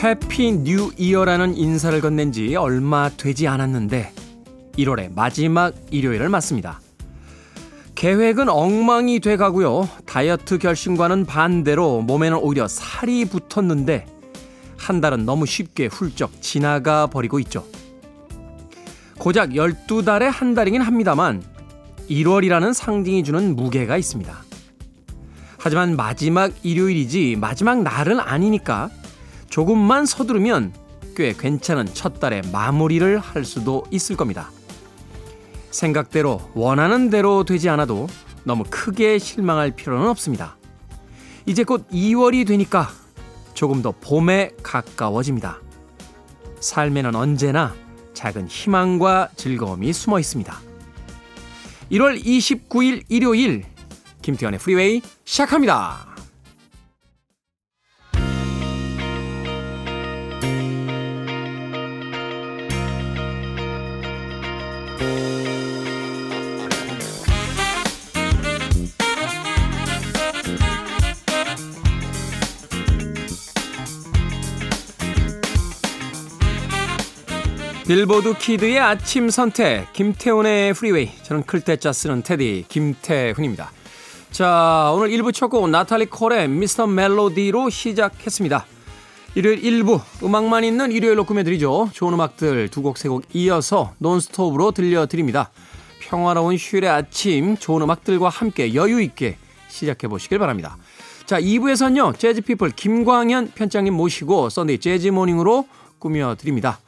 Happy New Year라는 인사를 건넨 지 얼마 되지 않았는데 1월의 마지막 일요일을 맞습니다. 계획은 엉망이 돼 가고요. 다이어트 결심과는 반대로 몸에는 오히려 살이 붙었는데 한 달은 너무 쉽게 훌쩍 지나가 버리고 있죠. 고작 12달에 한 달이긴 합니다만 1월이라는 상징이 주는 무게가 있습니다. 하지만 마지막 일요일이지 마지막 날은 아니니까 조금만 서두르면 꽤 괜찮은 첫 달의 마무리를 할 수도 있을 겁니다. 생각대로 원하는 대로 되지 않아도 너무 크게 실망할 필요는 없습니다. 이제 곧 2월이 되니까 조금 더 봄에 가까워집니다. 삶에는 언제나 작은 희망과 즐거움이 숨어 있습니다. 1월 29일 일요일 김태현의 프리웨이 시작합니다. 빌보드 키드의 아침 선택 김태훈의 프리웨이 저는 클 태 자 쓰는 태디 김태훈입니다. 자 오늘 1부 첫 곡 나탈리 콜의 Mr. Melody로 시작했습니다. 일요일 1부 음악만 있는 일요일로 꾸며드리죠. 좋은 음악들 두 곡 세 곡 이어서 논스톱으로 들려드립니다. 평화로운 휴일의 아침 좋은 음악들과 함께 여유 있게 시작해 보시길 바랍니다. 자 2부에서는요 재즈피플 김광현 편집장님 모시고 Sunday Jazz Morning으로 꾸며드립니다.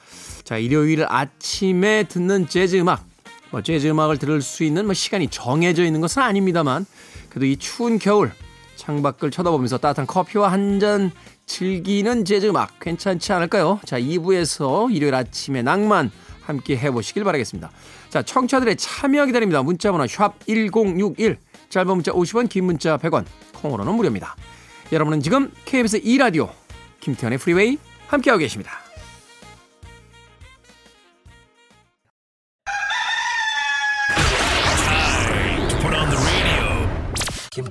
자, 일요일 아침에 듣는 재즈 음악. 뭐 재즈 음악을 들을 수 있는 뭐 시간이 정해져 있는 것은 아닙니다만 그래도 이 추운 겨울 창밖을 쳐다보면서 따뜻한 커피와 한 잔 즐기는 재즈 음악 괜찮지 않을까요? 자, 2부에서 일요일 아침의 낭만 함께 해보시길 바라겠습니다. 자, 청취자들의 참여 기다립니다. 문자번호 샵 1061, 짧은 문자 50원, 긴 문자 100원, 콩으로는 무료입니다. 여러분은 지금 KBS 2라디오 김태현의 프리웨이 함께하고 계십니다.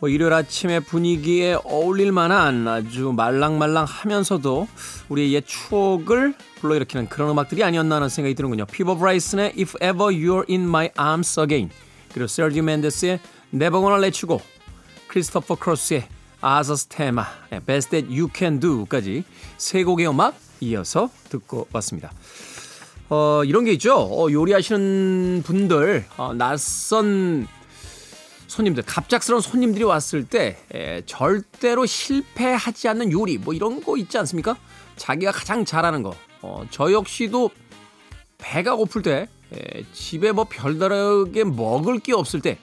뭐 일요일 아침의 분위기에 어울릴 만한 아주 말랑말랑 하면서도 우리의 옛 추억을 불러일으키는 그런 음악들이 아니었나 하는 생각이 드는군요. 피보 브라이슨의 If Ever You're In My Arms Again 그리고 세르지오 멘데스의 Never Gonna Let You Go 크리스토퍼 크로스의 Arthur's Theme Best That You Can Do까지 세 곡의 음악 이어서 듣고 왔습니다. 어, 이런 게 있죠. 어, 요리하시는 분들, 어, 낯선 손님들, 갑작스러운 손님들이 왔을 때 에, 절대로 실패하지 않는 요리, 뭐 이런 거 있지 않습니까? 자기가 가장 잘하는 거. 어, 저 역시도 배가 고플 때, 에, 집에 뭐 별다르게 먹을 게 없을 때,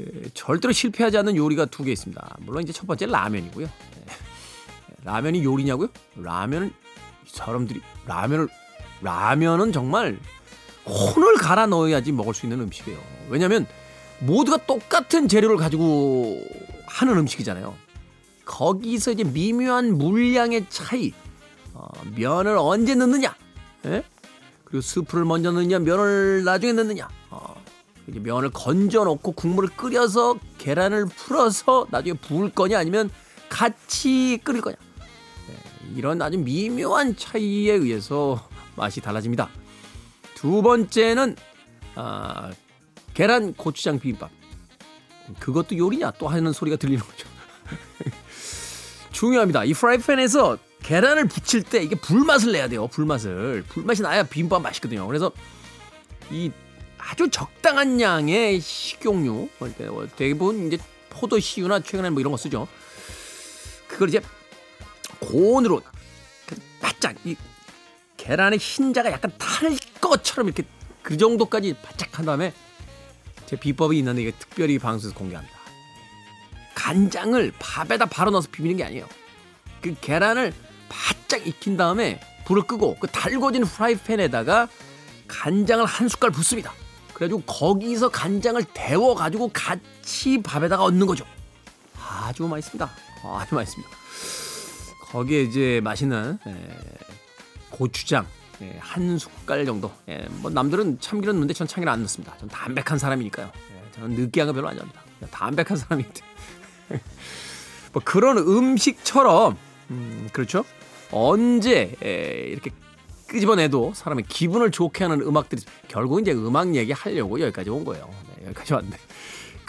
에, 절대로 실패하지 않는 요리가 두 개 있습니다. 물론 이제 첫 번째 라면이고요. 에, 라면이 요리냐고요? 라면은 사람들이 라면을 라면은 정말 혼을 갈아 넣어야지 먹을 수 있는 음식이에요. 왜냐하면 모두가 똑같은 재료를 가지고 하는 음식이잖아요. 거기서 이제 미묘한 물량의 차이, 어, 면을 언제 넣느냐, 예? 그리고 스프를 먼저 넣느냐, 면을 나중에 넣느냐, 어, 이제 면을 건져 놓고 국물을 끓여서 계란을 풀어서 나중에 부을 거냐, 아니면 같이 끓일 거냐. 예, 이런 아주 미묘한 차이에 의해서 맛이 달라집니다. 두 번째는 아, 계란 고추장 비빔밥. 그것도 요리냐 또 하는 소리가 들리는 거죠. 중요합니다. 이 프라이팬에서 계란을 부칠 때 이게 불맛을 내야 돼요. 불맛을. 불맛이 나야 비빔밥 맛있거든요. 그래서 이 아주 적당한 양의 식용유, 뭐 대부분 이제 포도씨유나 최근에 뭐 이런 거 쓰죠. 그걸 이제 고온으로 바짝 이 계란의 흰자가 약간 탈 것처럼 이렇게 그 정도까지 바짝 한 다음에 제 비법이 있는데 이게 특별히 방송에서 공개합니다. 간장을 밥에다 바로 넣어서 비비는 게 아니에요. 그 계란을 바짝 익힌 다음에 불을 끄고 그 달궈진 프라이팬에다가 간장을 한 숟갈 붓습니다. 그래가지고 거기서 간장을 데워가지고 같이 밥에다가 얹는 거죠. 아주 맛있습니다. 아주 맛있습니다. 거기에 이제 맛있는 에, 고추장 예, 한 숟갈 정도. 예, 뭐 남들은 참기름 넣는데 전 참기름 안 넣습니다. 전 담백한 사람이니까요. 예, 저는 느끼한 거 별로 안 좋아합니다. 담백한 사람인데. 뭐 그런 음식처럼 음, 그렇죠? 언제 에, 이렇게 끄집어내도 사람의 기분을 좋게 하는 음악들이 결국 이제 음악 얘기 하려고 여기까지 온 거예요. 네, 여기까지 왔네.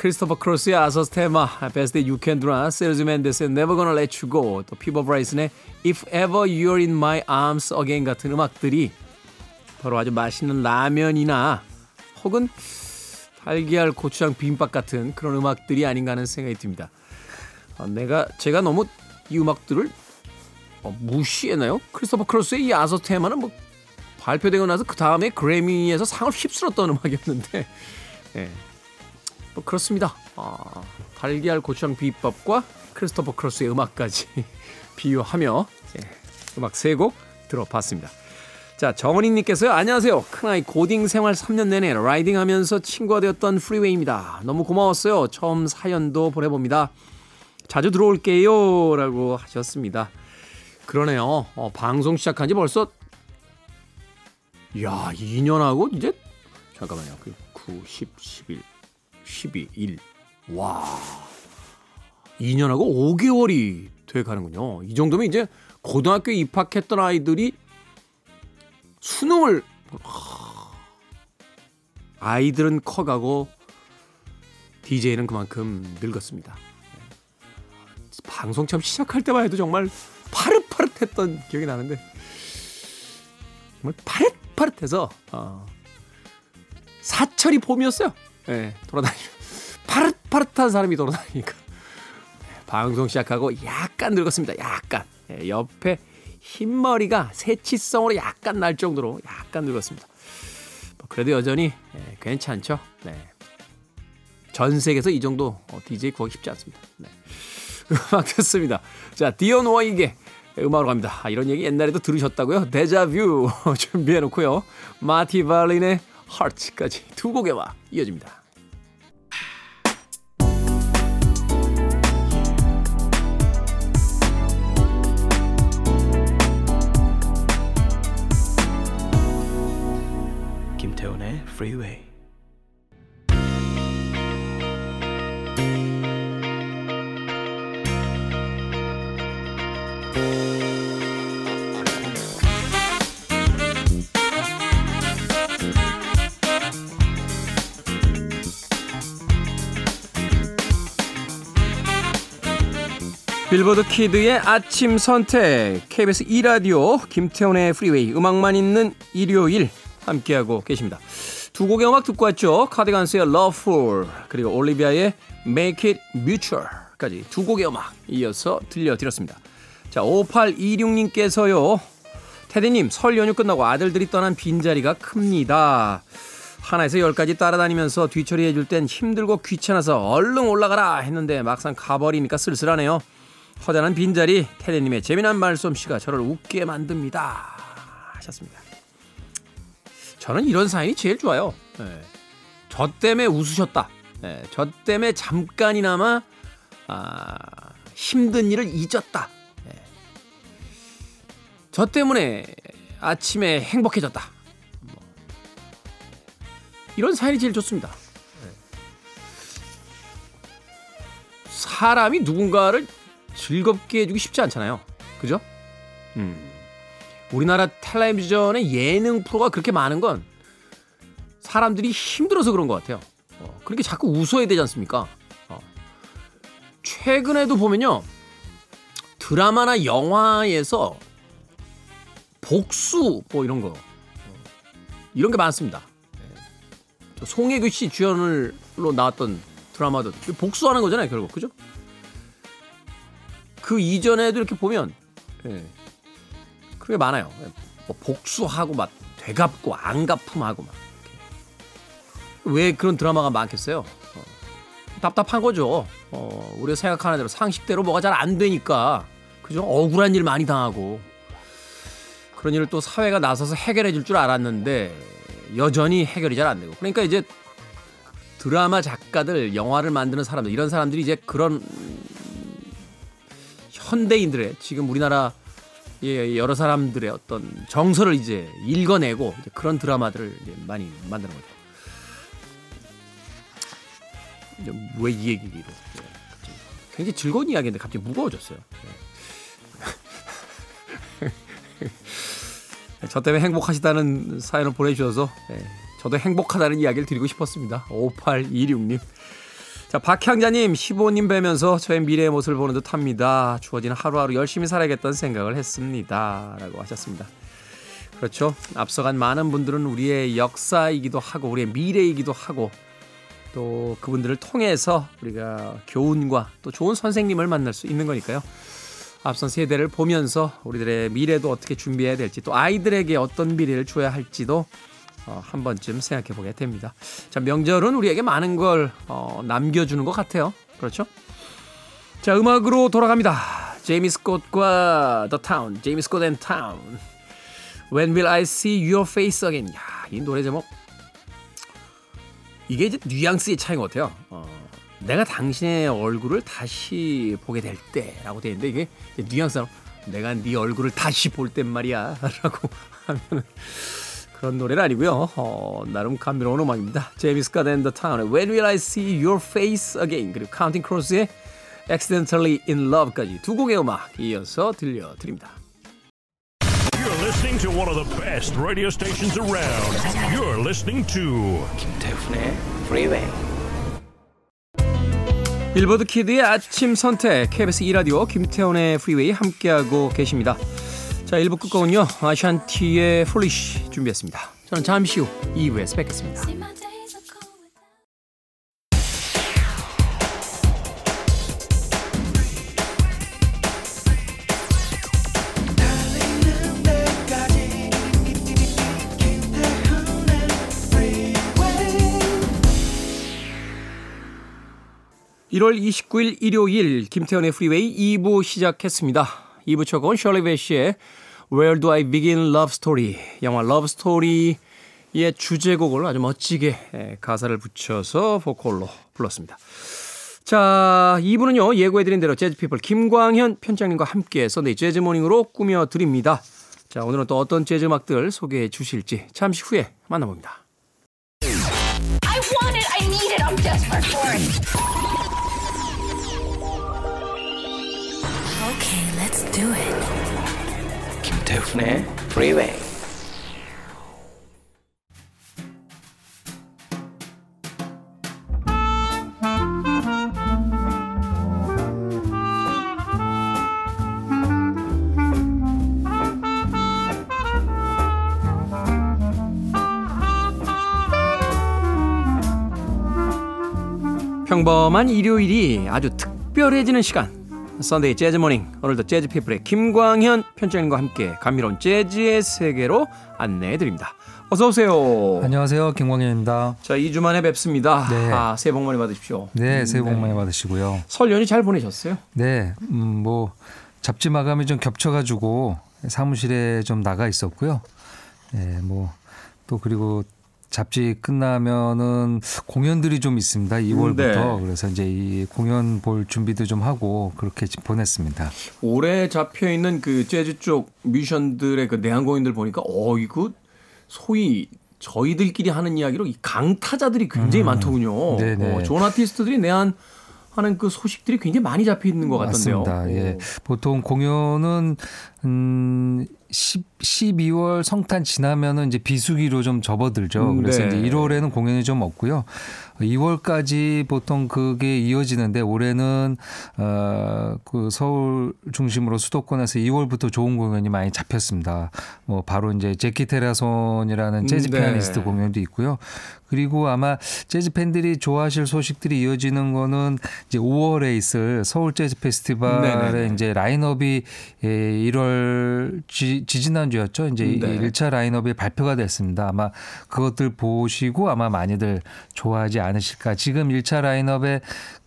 크리스토퍼 크로스의 Arthur's Theme, Best You Can Do나, 세르지오 멘데스의 Never Gonna Let You Go, 또 피보 브라이슨의 If Ever You're In My Arms Again 같은 음악들이 바로 아주 맛있는 라면이나 혹은 달걀 고추장 비빔밥 같은 그런 음악들이 아닌가 하는 생각이 듭니다. 아, 내가 제가 너무 이 음악들을 어, 무시했나요? 크리스토퍼 크로스의 이 아서 테마는 뭐 발표되고 나서 그 다음에 그래미에서 상을 휩쓸었던 음악이었는데, 예. 뭐 그렇습니다. 아, 달걀 고추장 비빔밥과 크리스토퍼 크로스의 음악까지 비유하며 예, 음악 세 곡 들어봤습니다. 자, 정은희님께서요. 안녕하세요. 큰아이 고딩 생활 3년 내내 riding 하면서 친구가 되었던 프리웨이입니다. 너무 고마웠어요. 처음 사연도 보내봅니다. 자주 들어올게요. 라고 하셨습니다. 그러네요. 어, 방송 시작한 지 벌써, 야 2년하고 이제, 잠깐만요. 그 9, 10, 11, 12, 1. 와. 2년하고 5개월이 돼 가는군요. 이 정도면 이제 고등학교에 입학했던 아이들이 수능을 아이들은 커가고 DJ는 그만큼 늙었습니다. 방송 처음 시작할 때만 해도 정말 파릇파릇했던 기억이 나는데 정말 파릇파릇해서 어, 사철이 봄이었어요. 예, 돌아다니면 파릇파릇한 사람이 돌아다니니까 예, 방송 시작하고 약간 늙었습니다. 약간 예, 옆에 흰머리가 새치성으로 약간 날 정도로 약간 늙었습니다. 뭐 그래도 여전히 예, 괜찮죠. 네. 전 세계에서 이 정도 어, DJ 구하기 쉽지 않습니다. 네. 음악 듣습니다. 자, 디온 워익의 음악으로 갑니다. 아, 이런 얘기 옛날에도 들으셨다고요? 데자뷰 준비해놓고요. 마티 발린의 하트까지 두 곡의 와 이어집니다. 김태훈의 Freeway. 빌보드 키드의 아침 선택 KBS 2라디오 김태훈의 프리웨이 음악만 있는 일요일 함께하고 계십니다. 두 곡의 음악 듣고 왔죠. 카디건스의 Loveful 그리고 올리비아의 Make It Mutual까지 두 곡의 음악 이어서 들려드렸습니다. 자 5826님께서요. 테디님 설 연휴 끝나고 아들들이 떠난 빈자리가 큽니다. 하나에서 열까지 따라다니면서 뒤처리해 줄 땐 힘들고 귀찮아서 얼른 올라가라 했는데 막상 가버리니까 쓸쓸하네요. 허전한 빈자리 테레님의 재미난 말솜씨가 저를 웃게 만듭니다 하셨습니다 저는 이런 사연이 제일 좋아요 네. 저 때문에 웃으셨다 네. 저 때문에 잠깐이나마 아, 힘든 일을 잊었다 네. 저 때문에 아침에 행복해졌다 뭐. 이런 사연이 제일 좋습니다 사람이 누군가를 즐겁게 해주기 쉽지 않잖아요. 그죠? 음. 우리나라 텔레비전의 예능 프로가 그렇게 많은 건 사람들이 힘들어서 그런 것 같아요. 어, 그렇게 자꾸 웃어야 되지 않습니까? 어. 최근에도 보면요. 드라마나 영화에서 복수 뭐 이런 거 어, 이런 게 많습니다. 네. 송혜교 씨 주연으로 나왔던 드라마도 복수하는 거잖아요, 결국 그죠? 그 이전에도 이렇게 보면 예, 그게 많아요. 뭐 복수하고 막 되갚고 안 갚음하고 막. 왜 그런 드라마가 많겠어요? 어, 답답한 거죠. 어, 우리가 생각하는 대로 상식대로 뭐가 잘 안 되니까 그죠? 억울한 일 많이 당하고 그런 일을 또 사회가 나서서 해결해 줄 줄 알았는데 여전히 해결이 잘 안 되고 그러니까 이제 드라마 작가들 영화를 만드는 사람들 이런 사람들이 이제 그런 현대인들의 지금 우리나라 여러 사람들의 어떤 정서를 이제 읽어내고 이제 그런 드라마들을 이제 많이 만드는 거죠. 왜 이 얘기를 예, 굉장히 즐거운 이야기인데 갑자기 무거워졌어요. 예. 저 때문에 행복하시다는 사연을 보내주셔서 예, 저도 행복하다는 이야기를 드리고 싶었습니다. 5826님. 자, 박향자님, 15님 뵈면서 저의 미래의 모습을 보는 듯 합니다. 주어지는 하루하루 열심히 살아야겠다는 생각을 했습니다. 라고 하셨습니다. 그렇죠. 앞서간 많은 분들은 우리의 역사이기도 하고, 우리의 미래이기도 하고, 또 그분들을 통해서 우리가 교훈과 또 좋은 선생님을 만날 수 있는 거니까요. 앞선 세대를 보면서 우리들의 미래도 어떻게 준비해야 될지 또 아이들에게 어떤 미래를 줘야 할지도 어, 한 번쯤 생각해 보게 됩니다. 자, 명절은 우리에게 많은 걸 어, 남겨주는 것 같아요. 그렇죠? 자, 음악으로 돌아갑니다. 제이미 스콧과 The Town, 제이미 스콧 and Town. When will I see your face again? 야, 이 노래 제목 이게 이제 뉘앙스의 차이인 것 같아요. 어, 내가 당신의 얼굴을 다시 보게 될 때라고 되어 있는데 이게 뉘앙스로 내가 네 얼굴을 다시 볼 땐 말이야 라고 하면은 그런 노래는 아니고요. 어, 나름 감미로운 음악입니다. 제이미 스콧 and The Town의 When Will I See Your Face Again 그리고 카운팅 크로우스의 Accidentally in Love까지 두 곡의 음악 이어서 들려드립니다. You're listening to one of the best radio stations around. You're listening to 김태훈의 Freeway. 빌보드 키드의 아침 선택 KBS 2라디오 김태훈의 프리웨이 함께하고 계십니다. 자 1부 끝곡은요 아샨티의 Foolish 준비했습니다. 저는 잠시 후 2부에서 뵙겠습니다. (1월 29일) 일요일 김태훈의 프리웨이 2부 시작했습니다. 2부 첫 곡은 셜리 베시의 Where Do I Begin Love Story 영화 Love Story의 주제곡을 아주 멋지게 가사를 붙여서 보컬로 불렀습니다. 자, 2부는요, 예고해드린 대로 재즈피플 김광현 편집장님과 함께해서 네, Jazz Morning으로 꾸며드립니다. 자, 오늘은 또 어떤 재즈 음악들 소개해 주실지 잠시 후에 만나봅니다. Let's do it. 김태훈의 Freeway. 평범한 일요일이 아주 특별해지는 시간. 썬데이 재즈 모닝 오늘도 재즈 피플의 김광현 편집장님과 함께 감미로운 재즈의 세계로 안내해 드립니다. 어서 오세요. 안녕하세요. 김광현입니다. 자, 2주 만에 뵙습니다. 네. 아, 새해 복 많이 받으십시오. 네, 새해 복 네. 많이 받으시고요. 설 연휴 잘 보내셨어요? 네. 음, 뭐 잡지 마감이 좀 겹쳐 가지고 사무실에 좀 나가 있었고요. 네, 뭐또 그리고 잡지 끝나면은 공연들이 좀 있습니다. 2월부터. 네. 그래서 이제 이 공연 볼 준비도 좀 하고 그렇게 보냈습니다. 올해 잡혀 있는 그 재즈 쪽 뮤지션들의 그 내한 공연들 보니까 어 이거 소위 저희들끼리 하는 이야기로 이 강타자들이 굉장히 음. 많더군요. 네네. 어, 좋은 아티스트들이 내한 하는 그 소식들이 굉장히 많이 잡혀 있는 것 같던데요. 맞습니다. 예. 보통 공연은 음 10, 12월 성탄 지나면은 이제 비수기로 좀 접어들죠. 음, 그래서 네. 이제 1월에는 공연이 좀 없고요. 2월까지 보통 그게 이어지는데 올해는 어그 서울 중심으로 수도권에서 2월부터 좋은 공연이 많이 잡혔습니다. 뭐 바로 이제 제키 테라손이라는 재즈 음, 네. 피아니스트 공연도 있고요. 그리고 아마 재즈 팬들이 좋아하실 소식들이 이어지는 거는 이제 5월에 있을 서울 재즈 페스티벌의 네네. 이제 라인업이 1월 예, 지, 지난주였죠 이제 네. 1차 라인업이 발표가 됐습니다. 아마 그것들 보시고 아마 많이들 좋아하지 않으실까. 지금 1차 라인업에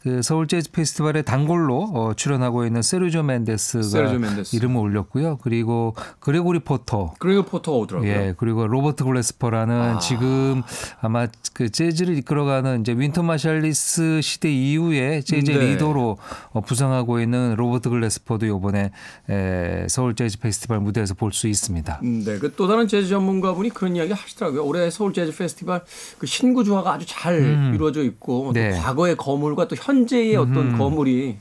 그 서울 재즈 페스티벌에 단골로 어, 출연하고 있는 세르조 멘데스가 세르조 멘데스. 이름을 올렸고요. 그리고 그레고리 포터 그리고 포터가 오더라고요. 예, 그리고 로버트 글래스퍼라는 아. 지금 아마 그 재즈를 이끌어가는 이제 윈튼 마살리스 시대 이후에 재즈 네. 리더로 어, 부상하고 있는 로버트 글래스퍼도 이번에 에, 서울 재즈 페스티벌 무대에서 볼 수 있습니다. 음, 네, 그 또 다른 재즈 전문가분이 그런 이야기 하시더라고요. 올해 서울 재즈 페스티벌 그 신구조화가 아주 잘 이루어져 있고 네. 또 과거의 거물과 또 현 재의 어떤 거물이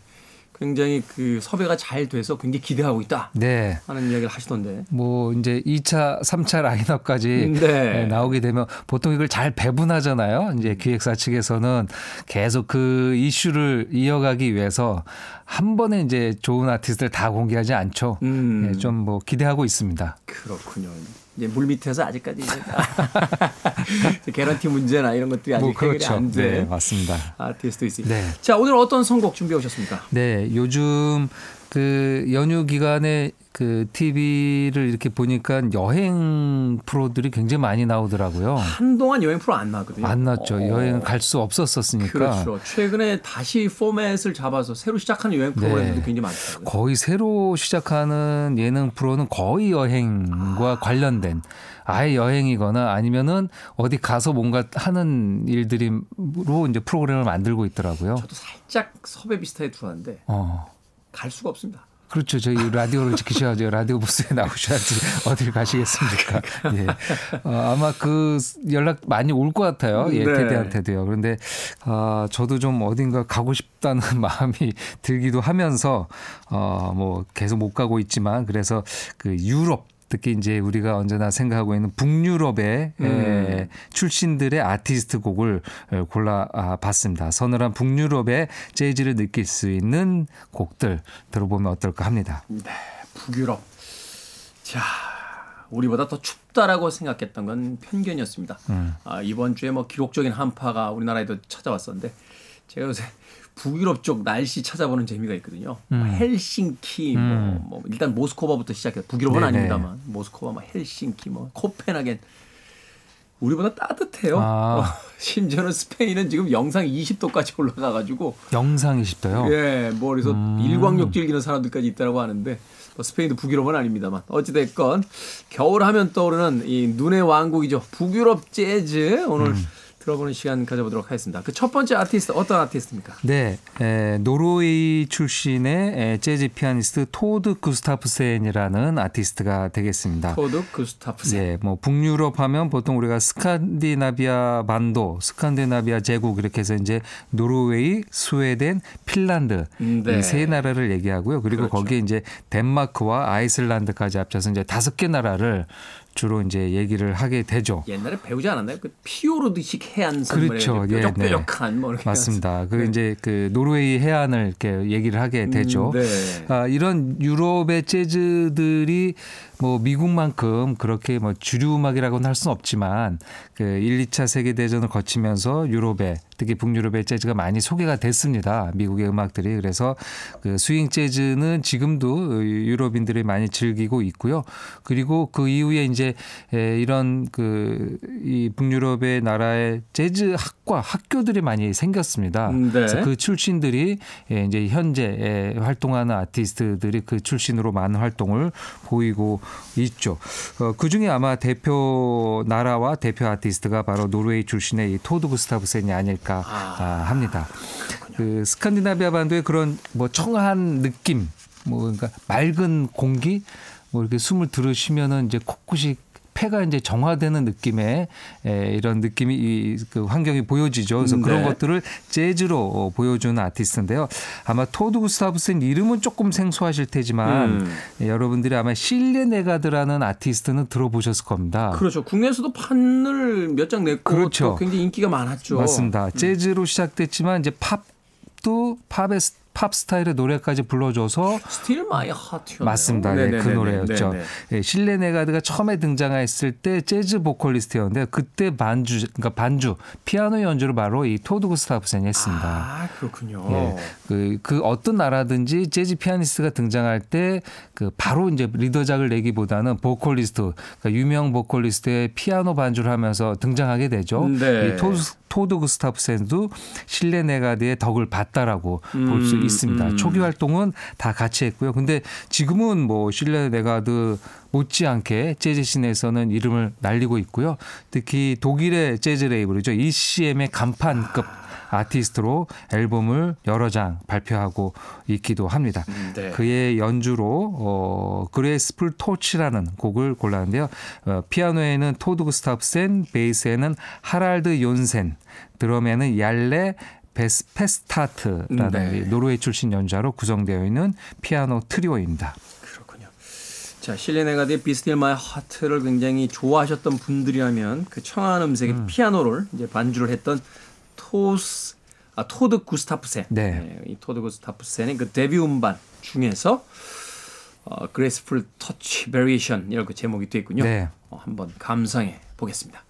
굉장히 그 섭외가 잘 돼서 굉장히 기대하고 있다 네. 하는 이야기를 하시던데. 뭐 이제 2차, 3차 라인업까지 네. 에, 나오게 되면 보통 이걸 잘 배분하잖아요. 이제 기획사 측에서는 계속 그 이슈를 이어가기 위해서 한 번에 이제 좋은 아티스트를 다 공개하지 않죠. 음. 예, 좀뭐 기대하고 있습니다. 그렇군요. 이제 물 밑에서 아직까지 이제 개런티 문제나 이런 것들이 아직 뭐 해결이 그렇죠. 안 돼. 네, 맞습니다. 아티스트 있습니다. 네. 자, 오늘 어떤 선곡 준비해 오셨습니까? 네, 요즘 그 연휴 기간에 그 TV를 이렇게 보니까 여행 프로들이 굉장히 많이 나오더라고요. 한동안 여행 프로 안 나거든요. 안 났죠. 어. 여행 갈 수 없었었으니까. 그렇죠. 최근에 다시 포맷을 잡아서 새로 시작하는 여행 프로그램들도 네. 굉장히 많더라고요. 거의 새로 시작하는 예능 프로는 거의 여행과 관련된 아예 여행이거나 아니면은 어디 가서 뭔가 하는 일들이로 이제 프로그램을 만들고 있더라고요. 저도 살짝 섭외 비슷하게 들어왔는데 어. 갈 수가 없습니다. 그렇죠. 저희 라디오를 지키셔야죠. 라디오 부스에 나오셔야지 어딜 가시겠습니까? 예. 어, 아마 그 연락 많이 올 것 같아요. 예, 네. 테디한테도요. 그런데 아, 저도 좀 어딘가 가고 싶다는 마음이 들기도 하면서 어, 뭐 계속 못 가고 있지만 그래서 그 유럽 특히 이제 우리가 언제나 생각하고 있는 북유럽의 음. 에, 출신들의 아티스트 곡을 에, 골라 아, 봤습니다. 서늘한 북유럽의 재즈를 느낄 수 있는 곡들 들어보면 어떨까 합니다. 네, 북유럽. 자, 우리보다 더 춥다라고 생각했던 건 편견이었습니다. 음. 아, 이번 주에 뭐 기록적인 한파가 우리나라에도 찾아왔었는데 제가 요새 북유럽 쪽 날씨 찾아보는 재미가 있거든요. 뭐 음. 헬싱키, 뭐, 뭐 일단 모스코바부터 시작해서 북유럽은 네네. 아닙니다만 모스코바, 뭐 헬싱키, 뭐 코펜하겐 우리보다 따뜻해요. 아. 어, 심지어는 스페인은 지금 영상 20도까지 올라가가지고 영상 20도요. 예, 뭐 그래서 음. 일광욕 즐기는 사람들까지 있다라고 하는데 뭐 스페인도 북유럽은 아닙니다만 어찌 됐건 겨울 하면 떠오르는 이 눈의 왕국이죠. 북유럽 재즈 오늘 음. 들어보는 시간 가져보도록 하겠습니다. 그 첫 번째 아티스트 어떤 아티스트입니까? 네, 에, 노르웨이 출신의 에, 재즈 피아니스트 토르드 구스타브센이라는 아티스트가 되겠습니다. 토르드 구스타브센. 예, 뭐 북유럽 하면 보통 우리가 스칸디나비아 반도, 스칸디나비아 제국 이렇게 해서 이제 노르웨이, 스웨덴, 핀란드 음, 네. 이세 나라를 얘기하고요. 그리고 그렇죠. 거기에 이제 덴마크와 아이슬란드까지 합쳐서 이제 다섯 개 나라를 주로 이제 얘기를 하게 되죠. 옛날에 배우지 않았나요? 그 피오르드식 해안 선물에 그렇죠. 예, 뾰족뾰족한 뭐 이렇게 맞습니다. 그 네. 이제 그 노르웨이 해안을 이렇게 얘기를 하게 되죠. 음, 네. 아, 이런 유럽의 재즈들이 뭐 미국만큼 그렇게 뭐 주류 음악이라고는 할 수는 없지만 그 1, 2차 세계 대전을 거치면서 유럽에 특히 북유럽의 재즈가 많이 소개가 됐습니다. 미국의 음악들이 그래서 그 스윙 재즈는 지금도 유럽인들이 많이 즐기고 있고요. 그리고 그 이후에 이제 에, 이런 그 이 북유럽의 나라의 재즈 학과 학교들이 많이 생겼습니다. 음, 네. 그래서 그 출신들이 예, 이제 현재 예, 활동하는 아티스트들이 그 출신으로 많은 활동을 보이고 있죠. 어, 그 중에 아마 대표 나라와 대표 아티스트가 바로 노르웨이 출신의 이 토드 구스타브센이 아닐까 아, 아, 합니다. 그 스칸디나비아 반도의 그런 뭐 청한 느낌, 뭐 그러니까 맑은 공기, 뭐 이렇게 숨을 들으시면은 이제 코끝이 폐가 이제 정화되는 느낌의 에, 이런 느낌이 이, 그 환경이 보여지죠. 그래서 음, 그런 네. 것들을 재즈로 어, 보여주는 아티스트인데요. 아마 토르드 구스타브센 이름은 조금 생소하실 테지만 음. 예, 여러분들이 아마 실예 네가드라는 아티스트는 들어보셨을 겁니다. 그렇죠. 국내에서도 판을 몇 장 냈고 그렇죠. 또 굉장히 인기가 많았죠. 맞습니다. 재즈로 시작됐지만 이제 팝도 팝의 스- 팝 스타일의 노래까지 불러줘서 스틸 마이 하트였나요? 맞습니다. 네, 네네네네. 그 노래였죠. 네네. 예, 실예 네가드가 처음에 등장했을 때 재즈 보컬리스트였는데 그때 반주 그러니까 반주 피아노 연주를 바로 이 토르드 구스타브센이 했습니다. 아 그렇군요. 예, 그, 그 어떤 나라든지 재즈 피아니스트가 등장할 때 그 바로 이제 리더작을 내기보다는 보컬리스트, 그러니까 유명 보컬리스트의 피아노 반주를 하면서 등장하게 되죠. 네. 이 토르드 토르드 구스타브센도 실예 네가드의 덕을 봤다라고 볼수 음, 있습니다. 음. 초기 활동은 다 같이 했고요. 근데 지금은 뭐 실예 네가드 못지않게 재즈 scene에서는 이름을 날리고 있고요. 특히 독일의 재즈 레이블이죠. ECM의 간판급 아티스트로 앨범을 여러 장 발표하고 있기도 합니다. 네. 그의 연주로 어, Graceful Touch라는 곡을 골랐는데요. 어, 피아노에는 토르드 구스타브센, 베이스에는 하랄드 욘센, 드럼에는 얄레 베스페스타드라는 네. 이 노르웨이 출신 연주자로 구성되어 있는 피아노 트리오입니다. 그렇군요. 자, 실예 네가드의 Be Still My Heart를 굉장히 좋아하셨던 분들이라면 그 청아한 음색의 피아노를 이제 반주를 했던 토스 아 토르드 구스타브센. 네. 이 토르드 구스타브센의 그 데뷔 음반 중에서 어, Graceful Touch Variation 이렇게 제목이 되어 있군요. 네. 어, 한번 감상해 보겠습니다.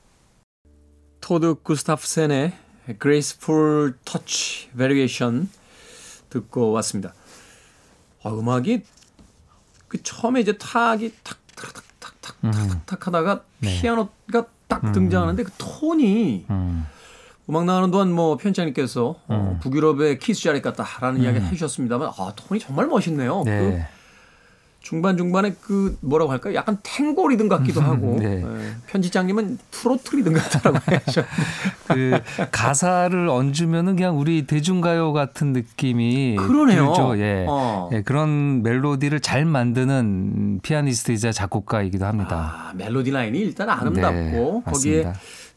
토르드 구스타브센의 Graceful Touch Variation 듣고 왔습니다. 아, 음악이 그 처음에 이제 타악이 탁탁탁탁탁탁 하다가 네. 피아노가 딱 등장하는데 그 톤이 음. 음악 나가는 동안 뭐 편집장님께서 어, 북유럽의 키스 자렛 같다라는 이야기 해주셨습니다만 아 톤이 정말 멋있네요. 그 네. 중반 중반에 그 뭐라고 할까요? 약간 탱고 리듬 같기도 하고 네. 예, 편집장님은 트로트 리듬 같다라고 하셨. 그 가사를 얹으면은 그냥 우리 대중가요 같은 느낌이 그러네요. 들죠. 예. 어. 예, 그런 멜로디를 잘 만드는 피아니스트이자 작곡가이기도 합니다. 아, 멜로디 라인이 일단 아름답고 네, 거기에 맞습니다.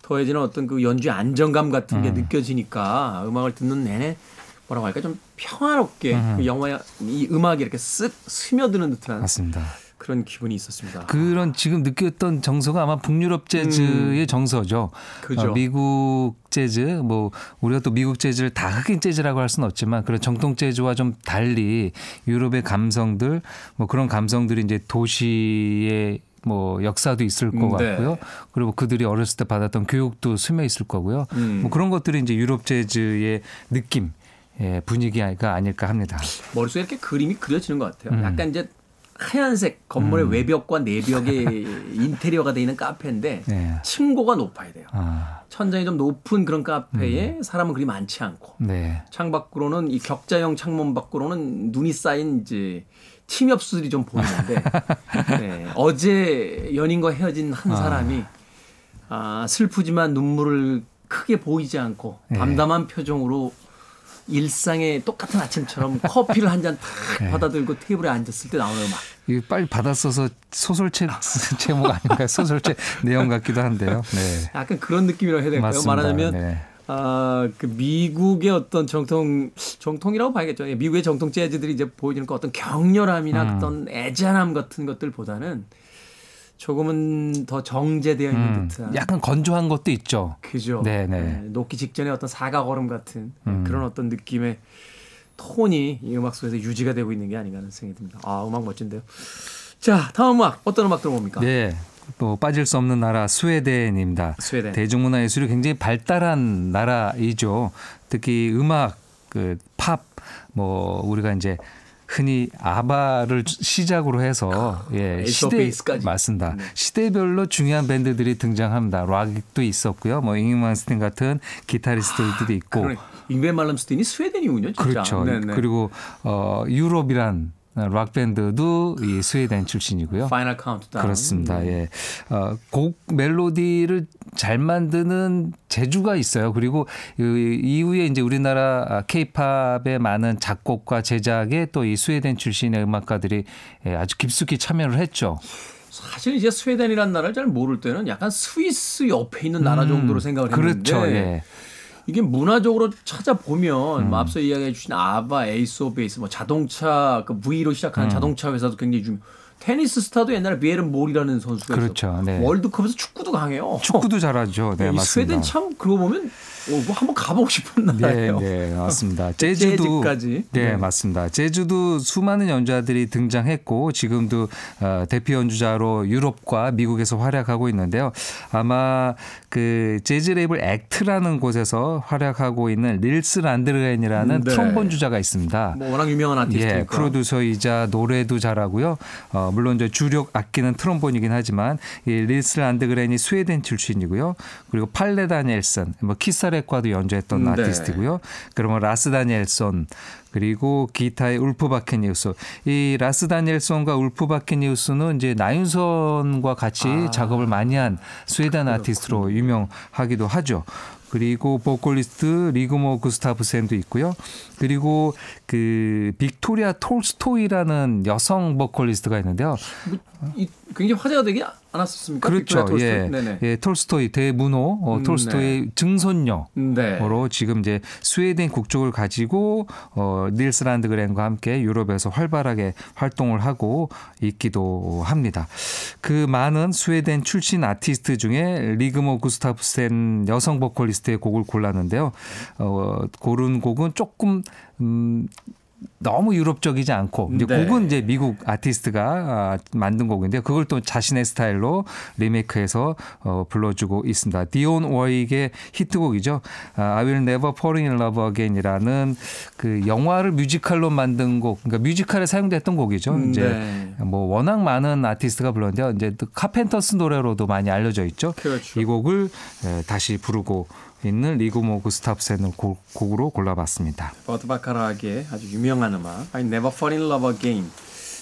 더해지는 어떤 그 연주의 안정감 같은 게 음. 느껴지니까 음악을 듣는 내내 뭐라고 할까 좀 평화롭게 그 영화의 이 음악이 이렇게 쓱 스며드는 듯한 맞습니다. 그런 기분이 있었습니다. 그런 지금 느꼈던 정서가 아마 북유럽 재즈의 정서죠. 음. 그죠. 어, 미국 재즈, 뭐 우리가 또 미국 재즈를 다 흑인 재즈라고 할 수는 없지만 그런 정통 재즈와 좀 달리 유럽의 감성들, 뭐 그런 감성들이 이제 도시의 뭐 역사도 있을 것 네. 같고요. 그리고 그들이 어렸을 때 받았던 교육도 스며 있을 거고요. 음. 뭐 그런 것들이 이제 유럽 재즈의 느낌, 예, 분위기가 아닐까 합니다. 머릿속에 이렇게 그림이 그려지는 것 같아요. 음. 약간 이제 하얀색 건물의 외벽과 내벽에 인테리어가 되어 있는 카페인데 네. 층고가 높아야 돼요. 아, 천장이 좀 높은 그런 카페에 사람은 그리 많지 않고 네. 창 밖으로는 이 격자형 창문 밖으로는 눈이 쌓인 이제 침엽수들이 좀 보이는데 네, 어제 연인과 헤어진 한 사람이 아, 슬프지만 눈물을 크게 보이지 않고 네. 담담한 표정으로 일상의 똑같은 아침처럼 커피를 한 잔 탁 받아들고 테이블에 앉았을 때 나오는 음악. 이거 빨리 받아 써서 소설책 제목 아닌가요? 소설책 내용 같기도 한데요. 네. 약간 그런 느낌이라고 해야 될까요? 맞습니다. 말하자면 네. 아, 그 미국의 어떤 정통 정통이라고 봐야겠죠. 예, 미국의 정통 재즈들이 이제 보여주는 그 어떤 격렬함이나 음. 어떤 애잔함 같은 것들보다는 조금은 더 정제되어 있는 음, 듯한 약간 건조한 것도 있죠. 그죠. 네, 네. 예, 녹기 직전에 어떤 사과걸음 같은 예, 음. 그런 어떤 느낌의 톤이 이 음악 속에서 유지가 되고 있는 게 아닌가 하는 생각이 듭니다. 아, 음악 멋진데요. 자, 다음 음악 어떤 음악 들어봅니까? 네. 또 빠질 수 없는 나라 스웨덴입니다. 스웨덴. 대중문화 예술이 굉장히 발달한 나라이죠. 특히 음악, 그 팝, 뭐 우리가 이제 흔히 아바를 시작으로 해서 예, 에이스 오브 베이스까지. 맞습니다. 네. 시대별로 중요한 밴드들이 등장합니다. 락도 있었고요. 뭐 잉베이 맘스틴 같은 기타리스트들도 있고 그러네. 잉베이 말름스틴이 스웨덴이군요, 진짜. 그렇죠. 네네. 그리고 어 유럽이란 락 밴드도 이 스웨덴 출신이고요. 파이널 카운트다운. 그렇습니다. 네. 예. 어, 곡 멜로디를 잘 만드는 재주가 있어요. 그리고 이 이후에 이제 우리나라 케이팝의 많은 작곡과 제작에 또 이 스웨덴 출신의 음악가들이 예, 아주 깊숙이 참여를 했죠. 사실 이제 스웨덴이라는 나라를 잘 모를 때는 약간 스위스 옆에 있는 나라 정도로 생각을 했는데 그렇죠. 예. 이게 문화적으로 찾아보면 음. 뭐 앞서 이야기해 주신 아바, 에이스 오브 베이스, 뭐 자동차 그 V로 시작하는 음. 자동차 회사도 굉장히 중 테니스 스타도 옛날에 비에른 보리라는 선수가 그렇죠. 있었고 네. 월드컵에서 축구도 강해요. 축구도 잘하죠. 네, 이 맞습니다. 스웨덴 참 그러고 보면 어, 뭐 한번 가보고 싶은 네. 네, 맞습니다. 재즈도 재즈까지. 네, 네. 맞습니다. 재즈도 수많은 연주자들이 등장했고 지금도 어, 대표 연주자로 유럽과 미국에서 활약하고 있는데요. 아마 그 재즈 레이블 액트라는 곳에서 활약하고 있는 닐스 란드그렌이라는 네. 트롬본 주자가 있습니다. 뭐 워낙 유명한 아티스트니까. 예, 프로듀서이자 노래도 잘하고요. 어, 물론 이제 주력 악기는 트롬본이긴 하지만 이 닐스 란드그렌이 스웨덴 출신이고요. 그리고 팔레 다니엘슨, 뭐 키스 자렛과도 연주했던 네. 아티스트고요. 그러면 라스 다니엘손 그리고 기타의 울프 바케니우스. 이 라스 다니엘손과 울프 바케니우스는 이제 나윤선과 같이 아. 작업을 많이 한 스웨덴 아티스트로 유명하기도 하죠. 그리고 보컬리스트 리그모 구스타프센도 있고요. 그리고 그 빅토리아 톨스토이라는 여성 보컬리스트가 있는데요. 이, 굉장히 화제가 되지 않았었습니까? 그렇죠. 예. 톨스토이? 네네. 예, 톨스토이 대문호 어, 음, 톨스토이의 증손녀. 네. 으로 지금 이제 스웨덴 국적을 가지고 어 닐스 란드그렌과 함께 유럽에서 활발하게 활동을 하고 있기도 합니다. 그 많은 스웨덴 출신 아티스트 중에 리그모 구스타프센 여성 보컬리스트의 곡을 골랐는데요. 어 고른 곡은 조금 음 너무 유럽적이지 않고 이제 네. 곡은 이제 미국 아티스트가 아, 만든 곡인데요. 그걸 또 자신의 스타일로 리메이크해서 어, 불러주고 있습니다. 디온 워익의 히트곡이죠. 아, I Will Never Fall in Love Again이라는 그 영화를 뮤지컬로 만든 곡, 그러니까 뮤지컬에 사용됐던 곡이죠. 음, 이제 네. 뭐 워낙 많은 아티스트가 불렀는데요. 이제 또 카펜터스 노래로도 많이 알려져 있죠. 그렇죠. 이 곡을 에, 다시 부르고 있는 리구모 구스타프센을 곡- 곡으로 골라봤습니다. 버트 바카락의 아주 유명한 음악 I Never Fall in Love Again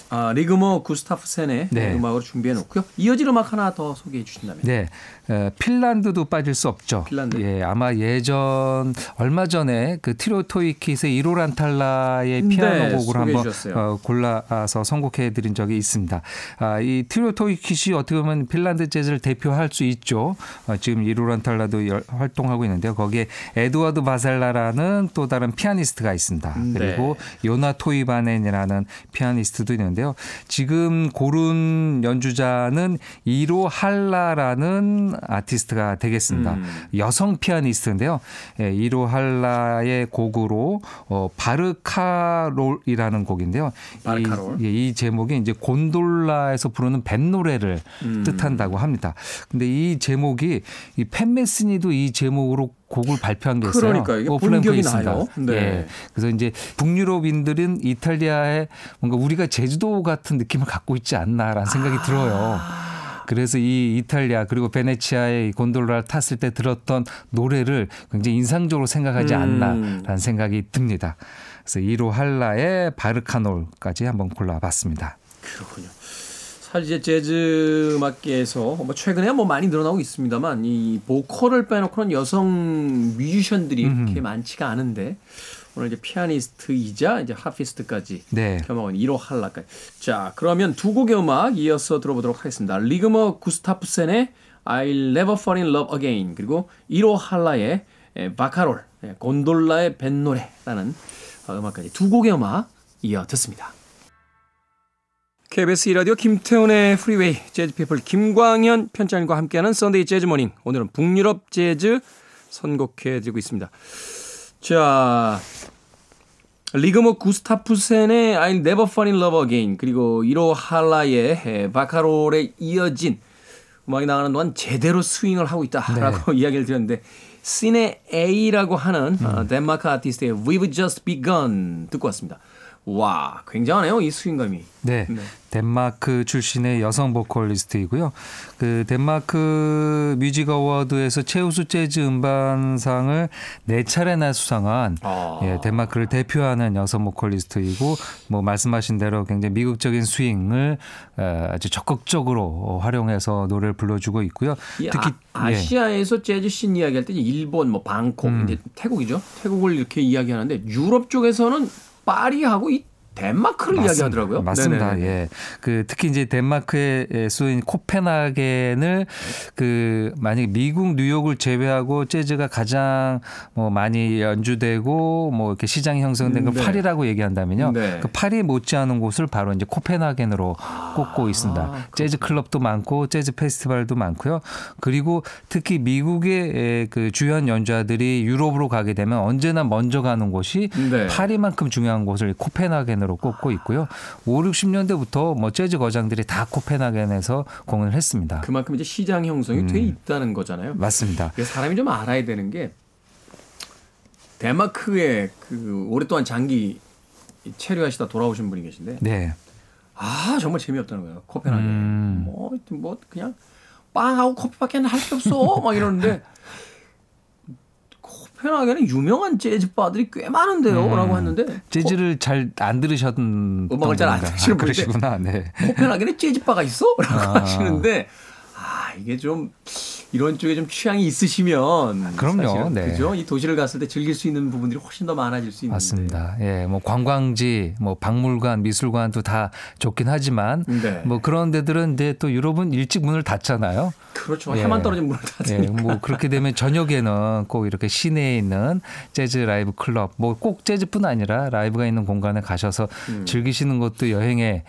아, 리그모 구스타프센의 네. 음악으로 준비해 놓고요. 이어질 음악 하나 더 소개해 주신다면. 네, 어, 핀란드도 빠질 수 없죠. 핀란드. 예, 아마 예전 얼마 전에 그 트리오 토이킷의 이로 란탈라의 네, 피아노 곡을 한번. 어, 골라서 선곡해 드린 적이 있습니다. 아, 이 트리오 토이킷이 어떻게 보면 핀란드 재즈를 대표할 수 있죠. 어, 지금 이로 란탈라도 열- 활동하고 있는데요. 거기에 에드와드 바셀라라는 또 다른 피아니스트가 있습니다. 네. 그리고 요나 토이바넨이라는 피아니스트도 있는데요. 지금 고른 연주자는 이로 할라라는 아티스트가 되겠습니다. 음. 여성 피아니스트인데요. 예, 이로 할라의 곡으로 어, 바르카롤이라는 곡인데요. 바르카롤. 이, 예, 이 제목이 이제 곤돌라에서 부르는 밴 노래를 음. 뜻한다고 합니다. 근데 이 제목이 이 팬메스니도 이 제목으로 곡을 발표한 게 있어요. 그러니까요. 이게 오플랜크에 본격이. 나요. 네. 예. 그래서 이제 북유럽인들은 이탈리아에 뭔가 우리가 제주도 같은 느낌을 갖고 있지 않나라는 생각이 들어요. 그래서 이 이탈리아 그리고 베네치아의 이 곤돌라를 탔을 때 들었던 노래를 굉장히 인상적으로 생각하지 음. 않나라는 생각이 듭니다. 그래서 이로 할라의 바르카놀까지 한번 골라봤습니다. 그렇군요. 사실 이제 재즈 음악계에서 뭐 최근에 뭐 많이 늘어나고 있습니다만 이 보컬을 빼놓고는 여성 뮤지션들이 그렇게 많지가 않은데 오늘 이제 피아니스트이자 이제 하피스트까지 네. 겸하고 있는 이로 할라까지. 자, 그러면 두 곡의 음악 이어서 들어보도록 하겠습니다. 리그머 구스타프센의 I'll Never Fall in Love Again 그리고 이로 할라의 에, 바카롤, 에, 곤돌라의 뱃노래라는 어, 음악까지 두 곡의 음악 이어 듣습니다. KBS 2라디오 김태훈의 프리웨이 재즈피플 김광현 편집장과 함께하는 썬데이 재즈모닝 오늘은 북유럽 재즈 선곡해드리고 있습니다. 자 리그모 구스타프센의 I'll Never Fall in Love Again 그리고 이로 할라의 에, 바카롤에 이어진 음악이 나가는 동안 제대로 스윙을 하고 있다라고 이야기를 드렸는데 시네 A라고 하는 어, 덴마크 아티스트의 We've Just Begun 듣고 왔습니다. 와 굉장하네요 이 스윙감이. 네. 네. 덴마크 출신의 여성 보컬리스트이고요. 그 덴마크 뮤직 어워드에서 최우수 재즈 음반상을 네 차례나 수상한 아. 예, 덴마크를 대표하는 여성 보컬리스트이고 뭐 말씀하신 대로 굉장히 미국적인 스윙을 어, 아주 적극적으로 활용해서 노래를 불러주고 있고요. 이 특히 아, 예. 아시아에서 재즈 씬 이야기할 때 일본 뭐 방콕 음. 이제 태국이죠. 태국을 이렇게 이야기하는데 유럽 쪽에서는 파리하고 이 덴마크를 맞습니다. 이야기하더라고요. 맞습니다. 네네네. 예. 그 특히 이제 덴마크의 수인 코펜하겐을 그 만약에 미국 뉴욕을 제외하고 재즈가 가장 뭐 많이 연주되고 뭐 이렇게 시장이 형성된 건 네. 파리라고 얘기한다면요. 네. 그 파리 못지않은 곳을 바로 이제 코펜하겐으로 꼽고 있습니다. 재즈 클럽도 많고 재즈 페스티벌도 많고요. 그리고 특히 미국의 에, 그 주연 연주자들이 유럽으로 가게 되면 언제나 먼저 가는 곳이 네. 파리만큼 중요한 곳을 코펜하겐으로 꼽고 있고요. 5, 60년대부터 뭐 재즈 거장들이 다 코펜하겐에서 공연을 했습니다. 그만큼 이제 시장 형성이 돼 있다는 거잖아요. 맞습니다. 사람이 좀 알아야 되는 게 덴마크에 그 오랫동안 장기 체류하시다 돌아오신 분이 계신데 네. 아 정말 재미없다는 거예요. 코펜하겐. 음. 뭐, 뭐 그냥 빵하고 커피밖에 할 게 없어. 막 이러는데 코펜하겐에 유명한 재즈 바들이 꽤 많은데요라고 음. 했는데 재즈를 잘 안 들으셨던 음악을 잘안 분인가? 들으시는 아, 그러시구나. 네. 코펜하겐에 재즈 바가 있어?라고 아. 하시는데 아 이게 좀 이런 쪽에 좀 취향이 있으시면 그럼요. 사실은 네. 그죠? 이 도시를 갔을 때 즐길 수 있는 부분들이 훨씬 더 많아질 수 있는데 맞습니다. 예, 뭐 관광지, 뭐 박물관, 미술관도 다 좋긴 하지만 네. 뭐 그런 데들은 이제 또 유럽은 일찍 문을 닫잖아요. 그렇죠. 예. 해만 떨어진 문을 예, 닫으니까 뭐 그렇게 되면 저녁에는 꼭 이렇게 시내에 있는 재즈 라이브 클럽, 뭐 꼭 재즈뿐 아니라 라이브가 있는 공간에 가셔서 음. 즐기시는 것도 여행의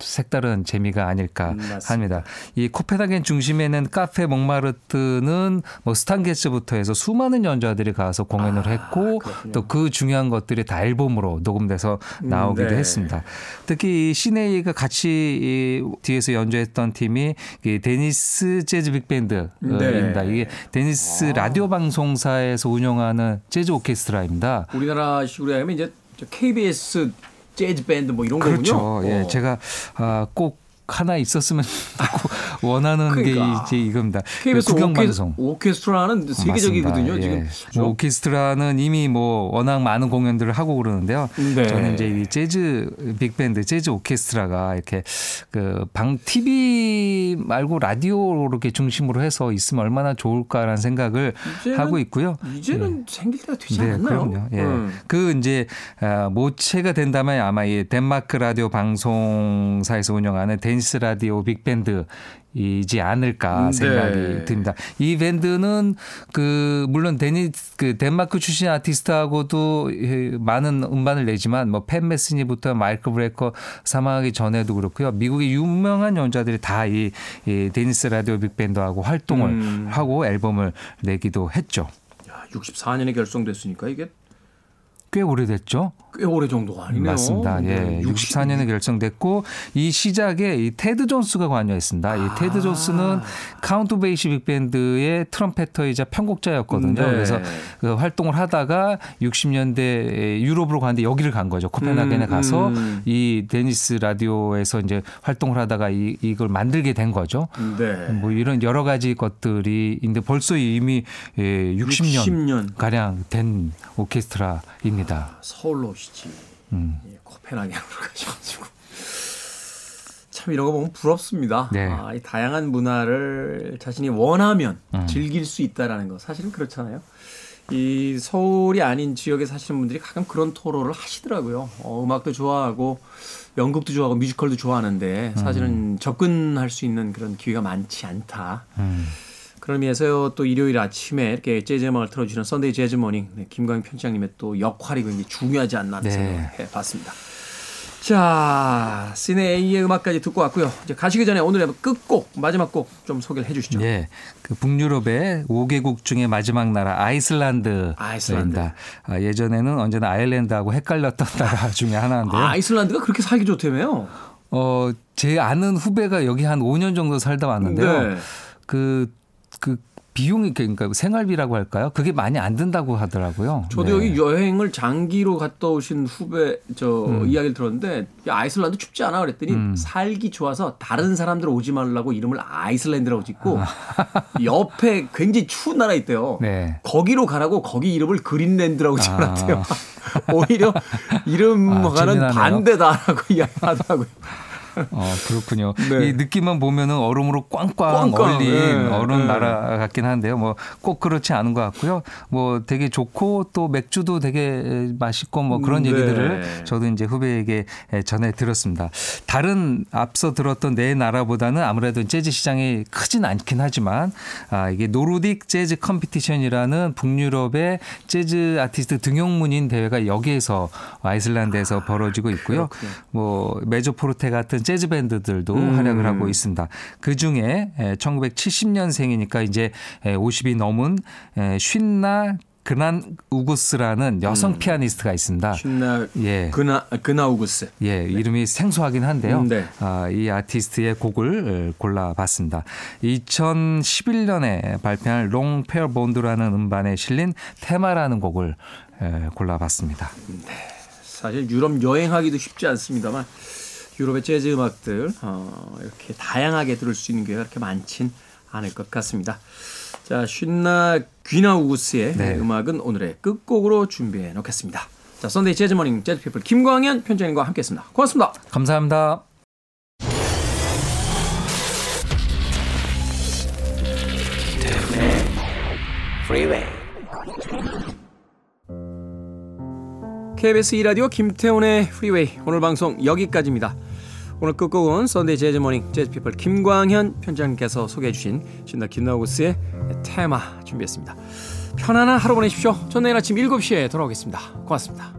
색다른 재미가 아닐까 음. 합니다. 이 코펜하겐 중심에는 카페 몽마르트는 뭐 스탄 게츠부터 해서 수많은 연주자들이 가서 공연을 아, 했고. 또 그 중요한 것들이 다 앨범으로 녹음돼서 음, 나오기도 네. 했습니다. 특히 이 시네이가 같이 이 뒤에서 연주했던 팀이 이 Danish 재즈 빅밴드입니다. 네. 이게 Danish 라디오 방송사에서 운영하는 재즈 오케스트라입니다. 우리나라식으로 하면 이제 저 KBS 재즈 밴드 뭐 이런 그렇죠. 거군요. 예, 어. 제가 아, 꼭 하나 있었으면 하고 원하는 그러니까. 게 이제 이겁니다. KBS 국영 방송. 오케스트라는 세계적이거든요. 맞습니다. 지금 예. 뭐 오케스트라는 이미 뭐 워낙 많은 공연들을 하고 그러는데요. 네. 저는 이제 이 재즈 빅밴드, 재즈 오케스트라가 이렇게 그 방 TV 말고 라디오 이렇게 중심으로 해서 있으면 얼마나 좋을까라는 생각을 이제는- 하고 있고요. 이제는 생길 때가 되지 네, 않았나요? 그럼요. 예. 음. 그 이제 아, 모체가 된다면 아마 이 덴마크 라디오 방송사에서 운영하는 Danish 라디오 빅밴드 이지 않을까 네. 생각이 듭니다. 이 밴드는 그 물론 데니 그 덴마크 출신 아티스트하고도 예, 많은 음반을 내지만 뭐 팻 메스니부터 마이클 브레커 사망하기 전에도 그렇고요. 미국의 유명한 연주자들이 다 이 Danish 라디오 빅밴드하고 활동을 음. 하고 앨범을 내기도 했죠. 야, 64년에 결성됐으니까 이게 꽤 오래됐죠. 꽤 오래 정도가 아니네요. 맞습니다. 예. 네, 64년에 결성됐고 이 시작에 이 테드 존스가 관여했습니다. 이 아. 테드 존스는 카운트 베이시 빅밴드의 trumpeter이자 편곡자였거든요. 네. 그래서 그 활동을 하다가 60년대 유럽으로 갔는데 여기를 간 거죠. 코펜하겐에 음, 가서 음. 이 Danish 라디오에서 이제 활동을 하다가 이, 이걸 만들게 된 거죠. 네. 뭐 이런 여러 가지 것들이 있는데 벌써 이미 예, 60년, 60년. 가량 된 오케스트라입니다. 서울로 오시지. 음. 예, 코펜하겐으로 가셔가지고. 참 이런 거 보면 부럽습니다. 네. 아, 이 다양한 문화를 자신이 원하면 음. 즐길 수 있다라는 거 사실은 그렇잖아요. 이 서울이 아닌 지역에 사시는 분들이 가끔 그런 토로를 하시더라고요. 어, 음악도 좋아하고 연극도 좋아하고 뮤지컬도 좋아하는데 사실은 접근할 수 있는 그런 기회가 많지 않다. 음. 그런 의미에서 또 일요일 아침에 이렇게 재즈 음악을 틀어주시는 썬데이 재즈 모닝 네, 김광현 편집장님의 또 역할이 굉장히 중요하지 않나 네. 생각을 해봤습니다. 자, 시네 A의 음악까지 듣고 왔고요. 이제 가시기 전에 오늘의 끝곡 마지막 곡 좀 소개를 해 주시죠. 예. 그 북유럽의 5개국 중에 마지막 나라 아이슬란드입니다. 아이슬란드. 아, 예전에는 언제나 아일랜드하고 헷갈렸던 나라 중에 하나인데요. 아, 아이슬란드가 그렇게 살기 좋다며요? 어, 제 아는 후배가 여기 한 5년 정도 살다 왔는데요. 네. 그, 그 비용이 그러니까 생활비라고 할까요? 그게 많이 안 든다고 하더라고요. 저도 네. 여기 여행을 장기로 갔다 오신 후배 저 음. 이야기를 들었는데 야, 아이슬란드 춥지 않아 그랬더니 살기 좋아서 다른 사람들 오지 말라고 이름을 아이슬란드라고 짓고 옆에 굉장히 추운 나라 있대요. 네. 거기로 가라고 거기 이름을 그린랜드라고 지어놨대요. 오히려 아, 이름과는 재미나네요. 반대다라고 이야기하더라고요. 어, 그렇군요. 네. 이 느낌만 보면은 얼음으로 꽝꽝, 꽝 꽝, 얼린 네, 얼음 네. 나라 같긴 한데요. 뭐 꼭 그렇지 않은 것 같고요. 뭐 되게 좋고 또 맥주도 되게 맛있고 뭐 그런 네. 얘기들을 저도 이제 후배에게 전해 들었습니다. 다른 앞서 들었던 네 나라보다는 아무래도 재즈 시장이 크진 않긴 하지만 아, 이게 노르딕 재즈 컴피티션이라는 북유럽의 재즈 아티스트 등용문인 대회가 여기에서 아이슬란드에서 벌어지고 있고요. 그렇군요. 뭐 메조포르테 같은 재즈 밴드들도 음. 활약을 하고 있습니다. 그 중에 1970년생이니까 이제 50이 넘은 쉰나 그난 우구스라는 여성 피아니스트가 있습니다. 신나 예. 그나 그나 우구스. 예, 이름이 생소하긴 한데요. 음, 네. 아, 이 아티스트의 곡을 골라봤습니다. 2011년에 발표한 Long Pair Bond라는 음반에 실린 테마라는 곡을 에, 골라봤습니다. 사실 유럽 여행하기도 쉽지 않습니다만 유럽의 재즈 음악들 어, 이렇게 다양하게 들을 수 있는 기회가 그렇게 많진 않을 것 같습니다. 자, 쉰나 귀나우구스의 네. 음악은 오늘의 끝곡으로 준비해 놓겠습니다. 자, Sunday Jazz Morning 재즈 피플 김광현 편집장님과 함께했습니다. 고맙습니다. 감사합니다. Freeway. KBS 2라디오 김태훈의 프리웨이 오늘 방송 여기까지입니다. 오늘 끝곡은 Sunday Jazz Morning 재즈 피플 김광현 편집장님께서 소개해 주신 신나 김나우구스의 테마 준비했습니다. 편안한 하루 보내십시오. 전 내일 아침 7시에 돌아오겠습니다. 고맙습니다.